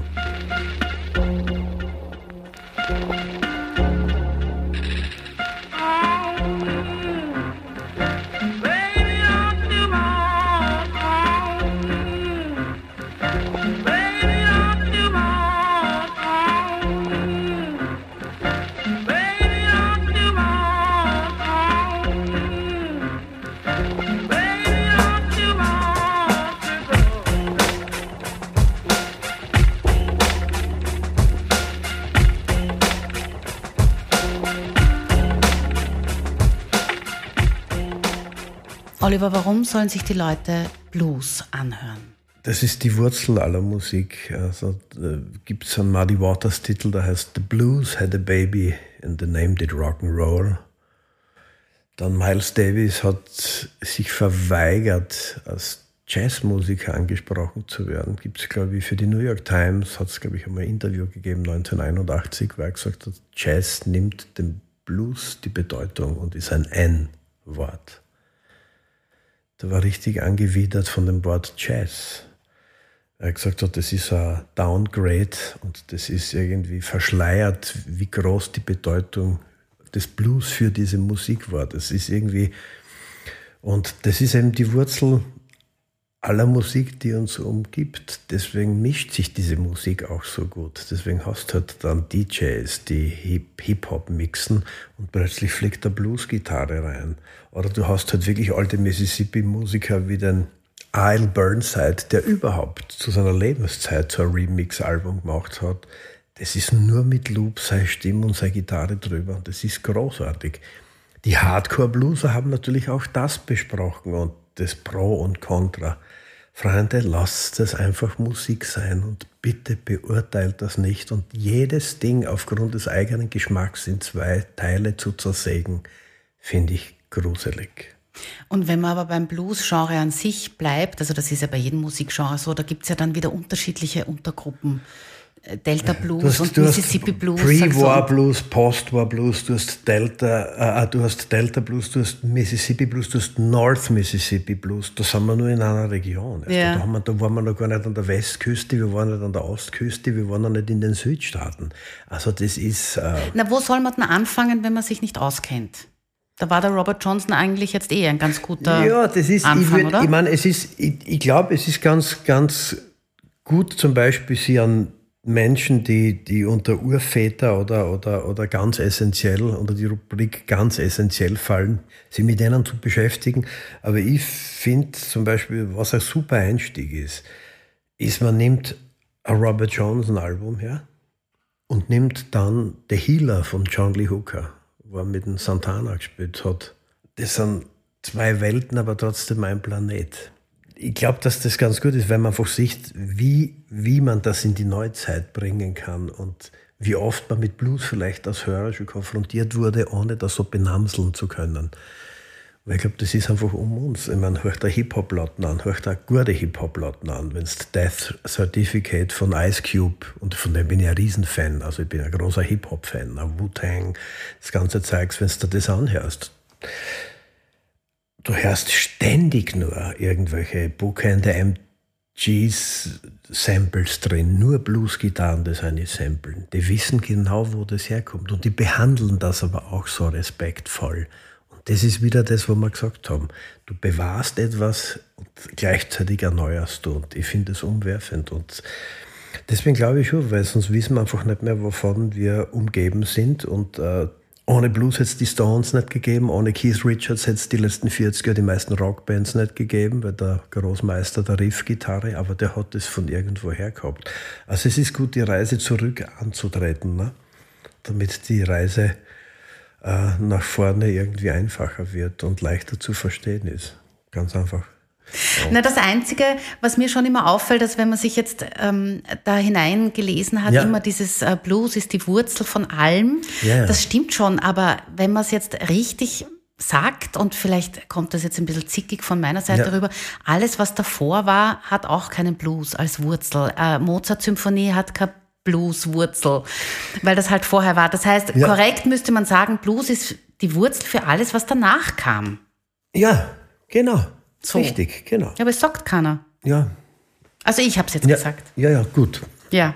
Oliver, warum sollen sich die Leute Blues anhören? Das ist die Wurzel aller Musik. Also äh, gibt es einen Muddy Waters Titel, der heißt The Blues had a baby and the name did rock and roll. Dann Miles Davis hat sich verweigert, als Jazzmusiker angesprochen zu werden. Gibt es, glaube ich, für die New York Times, hat es, glaube ich, einmal ein Interview gegeben, 1981, wo er gesagt hat, Jazz nimmt dem Blues die Bedeutung und ist ein N-Wort. Der war richtig angewidert von dem Wort Jazz. Er hat gesagt hat, das ist ein Downgrade und das ist irgendwie verschleiert, wie groß die Bedeutung des Blues für diese Musik war. Das ist irgendwie, und das ist eben die Wurzel aller Musik, die uns umgibt. Deswegen mischt sich diese Musik auch so gut. Deswegen hast du halt dann DJs, die Hip-Hop mixen und plötzlich fliegt der Blues-Gitarre rein. Oder du hast halt wirklich alte Mississippi-Musiker wie den Isle Burnside, der überhaupt zu seiner Lebenszeit so ein Remix-Album gemacht hat. Das ist nur mit Loop, seine Stimme und seine Gitarre drüber. Und das ist großartig. Die Hardcore-Blueser haben natürlich auch das besprochen und das Pro und Contra. Freunde, lasst es einfach Musik sein und bitte beurteilt das nicht und jedes Ding aufgrund des eigenen Geschmacks in zwei Teile zu zersägen, finde ich gruselig. Und wenn man aber beim Blues-Genre an sich bleibt, also das ist ja bei jedem Musikgenre so, da gibt es ja dann wieder unterschiedliche Untergruppen. Äh, Delta Blues hast- und Mississippi Blues. Pre-War Blues, Post-War Blues, du hast Delta, äh, du hast Delta Blues, du hast Mississippi Blues, du hast North Mississippi Blues. Da sind wir nur in einer Region. Also Ja. Da, haben wir, da waren wir noch gar nicht an der Westküste, wir waren nicht an der Ostküste, wir waren noch nicht in den Südstaaten. Also das ist, äh, Na, wo soll man denn anfangen, wenn man sich nicht auskennt? Da war der Robert Johnson eigentlich jetzt eh ein ganz guter ja, das ist, ich, Anfang, würd- oder? ich meine, es ist, ich, ich glaube, es ist ganz, ganz gut zum Beispiel, sie an Menschen, die, die unter Urväter oder, oder, oder ganz essentiell, unter die Rubrik ganz essentiell fallen, sich mit denen zu beschäftigen. Aber ich finde zum Beispiel, was ein super Einstieg ist, ist, man nimmt ein Robert Johnson Album her und nimmt dann The Healer von John Lee Hooker, wo er mit dem Santana gespielt hat. Das sind zwei Welten, aber trotzdem ein Planet. Ich glaube, dass das ganz gut ist, wenn man einfach sieht, wie, wie man das in die Neuzeit bringen kann und wie oft man mit Blues vielleicht als Hörer schon konfrontiert wurde, ohne das so benamseln zu können. Weil ich glaube, das ist einfach um uns. Ich meine, hört der Hip-Hop-Platten an, hört der gute Hip-Hop-Platten an. Wenn Death Certificate von Ice Cube, und von dem bin ich ein Riesenfan, also ich bin ein großer Hip-Hop-Fan, Wu-Tang, das ganze Zeugs, wenn du dir das anhörst. Du hörst ständig nur irgendwelche Bookende MGs Samples drin, nur Blues-Gitarren, das eine samplen. Die wissen genau, wo das herkommt und die behandeln das aber auch so respektvoll. Und das ist wieder das, was wir gesagt haben. Du bewahrst etwas und gleichzeitig erneuerst du. Und ich finde das umwerfend. Und deswegen glaube ich schon, weil sonst wissen wir einfach nicht mehr, wovon wir umgeben sind. Und äh, ohne Blues hätte es die Stones nicht gegeben, ohne Keith Richards hätte es die letzten 40er die meisten Rockbands nicht gegeben, weil der Großmeister der Riffgitarre, aber der hat es von irgendwo her gehabt. Also es ist gut, die Reise zurück anzutreten, ne? damit die Reise äh, nach vorne irgendwie einfacher wird und leichter zu verstehen ist. Ganz einfach. Na, das Einzige, was mir schon immer auffällt, dass wenn man sich jetzt ähm, da hineingelesen hat, Ja. immer dieses äh, Blues ist die Wurzel von allem. Ja. Das stimmt schon, aber wenn man es jetzt richtig sagt, und vielleicht kommt das jetzt ein bisschen zickig von meiner Seite Ja. rüber, alles, was davor war, hat auch keinen Blues als Wurzel. Äh, Mozart-Symphonie hat keine Blues-Wurzel, weil das halt vorher war. Das heißt, Ja. korrekt müsste man sagen, Blues ist die Wurzel für alles, was danach kam. Ja, genau. So. Richtig, genau. Ja, aber es sagt keiner. Ja. Also ich habe es jetzt Ja, gesagt. ja, ja, gut. Ja.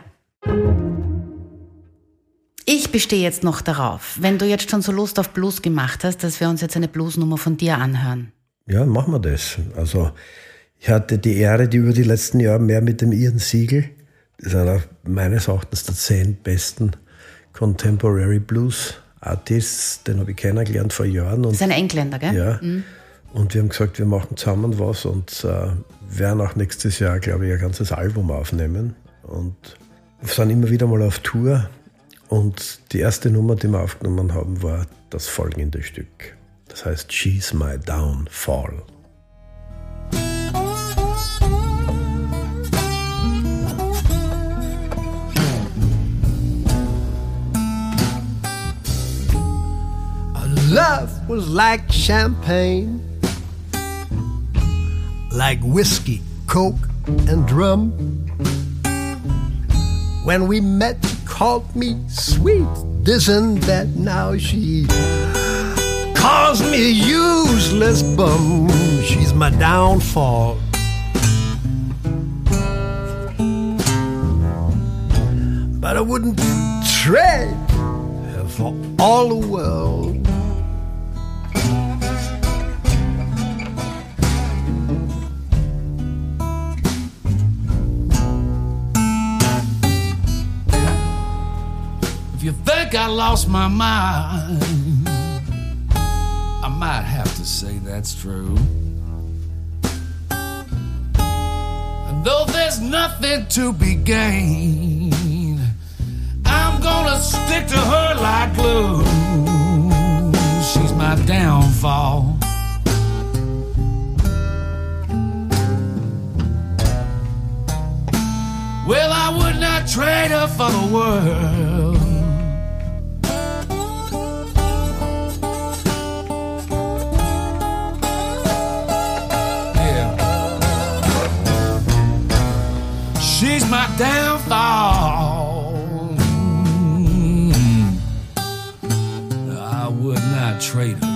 Ich bestehe jetzt noch darauf, wenn du jetzt schon so Lust auf Blues gemacht hast, dass wir uns jetzt eine Bluesnummer von dir anhören. Ja, machen wir das. Also ich hatte die Ehre, die über die letzten Jahre mehr mit dem Ian Siegel, das ist einer meines Erachtens der zehn besten Contemporary Blues Artists, den habe ich kennengelernt vor Jahren. Das Und, ist ein Engländer, gell? ja, und wir haben gesagt, wir machen zusammen was und äh, werden auch nächstes Jahr, glaube ich, ein ganzes Album aufnehmen. Und wir sind immer wieder mal auf Tour. Und die erste Nummer, die wir aufgenommen haben, war das folgende Stück. Das heißt She's My Downfall. Love was like champagne, like whiskey, coke, and rum. When we met, called me sweet, this and that. Now she calls me useless bum. She's my downfall. But I wouldn't trade her for all the world. I lost my mind, I might have to say that's true. And though there's nothing to be gained, I'm gonna stick to her like glue. She's my downfall. Well, I would not trade her for the world. She's my downfall. I would not trade her.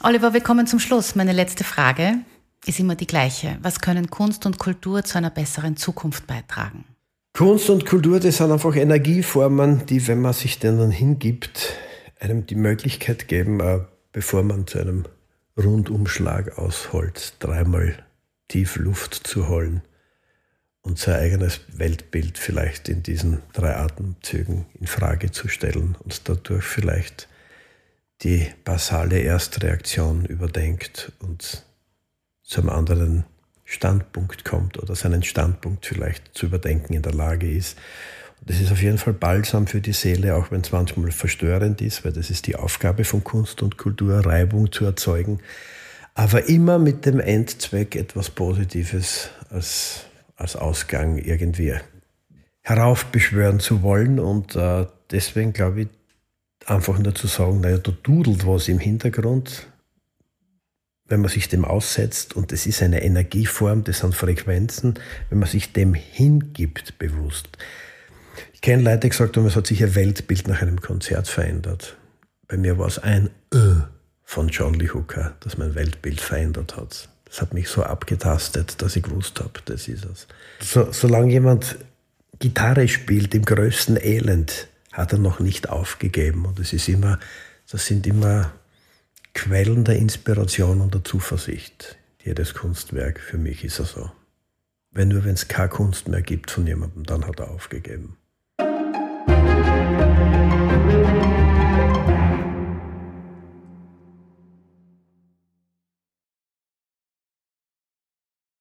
Oliver, wir kommen zum Schluss. Meine letzte Frage ist immer die gleiche. Was können Kunst und Kultur zu einer besseren Zukunft beitragen? Kunst und Kultur, das sind einfach Energieformen, die, wenn man sich denen hingibt, einem die Möglichkeit geben, äh, bevor man zu einem Rundumschlag aus Holz dreimal tief Luft zu holen und sein eigenes Weltbild vielleicht in diesen drei Atemzügen in Frage zu stellen und dadurch vielleicht die basale Erstreaktion überdenkt und zu einem anderen Standpunkt kommt oder seinen Standpunkt vielleicht zu überdenken in der Lage ist. Und das ist auf jeden Fall balsam für die Seele, auch wenn es manchmal verstörend ist, weil das ist die Aufgabe von Kunst und Kultur, Reibung zu erzeugen, aber immer mit dem Endzweck etwas Positives als, als Ausgang irgendwie heraufbeschwören zu wollen. Und äh, deswegen glaube ich, einfach nur zu sagen, naja, da dudelt was im Hintergrund, wenn man sich dem aussetzt und das ist eine Energieform, das sind Frequenzen, wenn man sich dem hingibt bewusst. Ich kenne Leute, die gesagt haben, es hat sich ihr Weltbild nach einem Konzert verändert. Bei mir war es ein Ö von John Lee Hooker, das mein Weltbild verändert hat. Das hat mich so abgetastet, dass ich gewusst habe, das ist es. So, solange jemand Gitarre spielt im größten Elend, hat er noch nicht aufgegeben. Und es ist immer, das sind immer Quellen der Inspiration und der Zuversicht. Jedes Kunstwerk, für mich ist er so. Wenn nur, wenn es keine Kunst mehr gibt von jemandem, dann hat er aufgegeben. Musik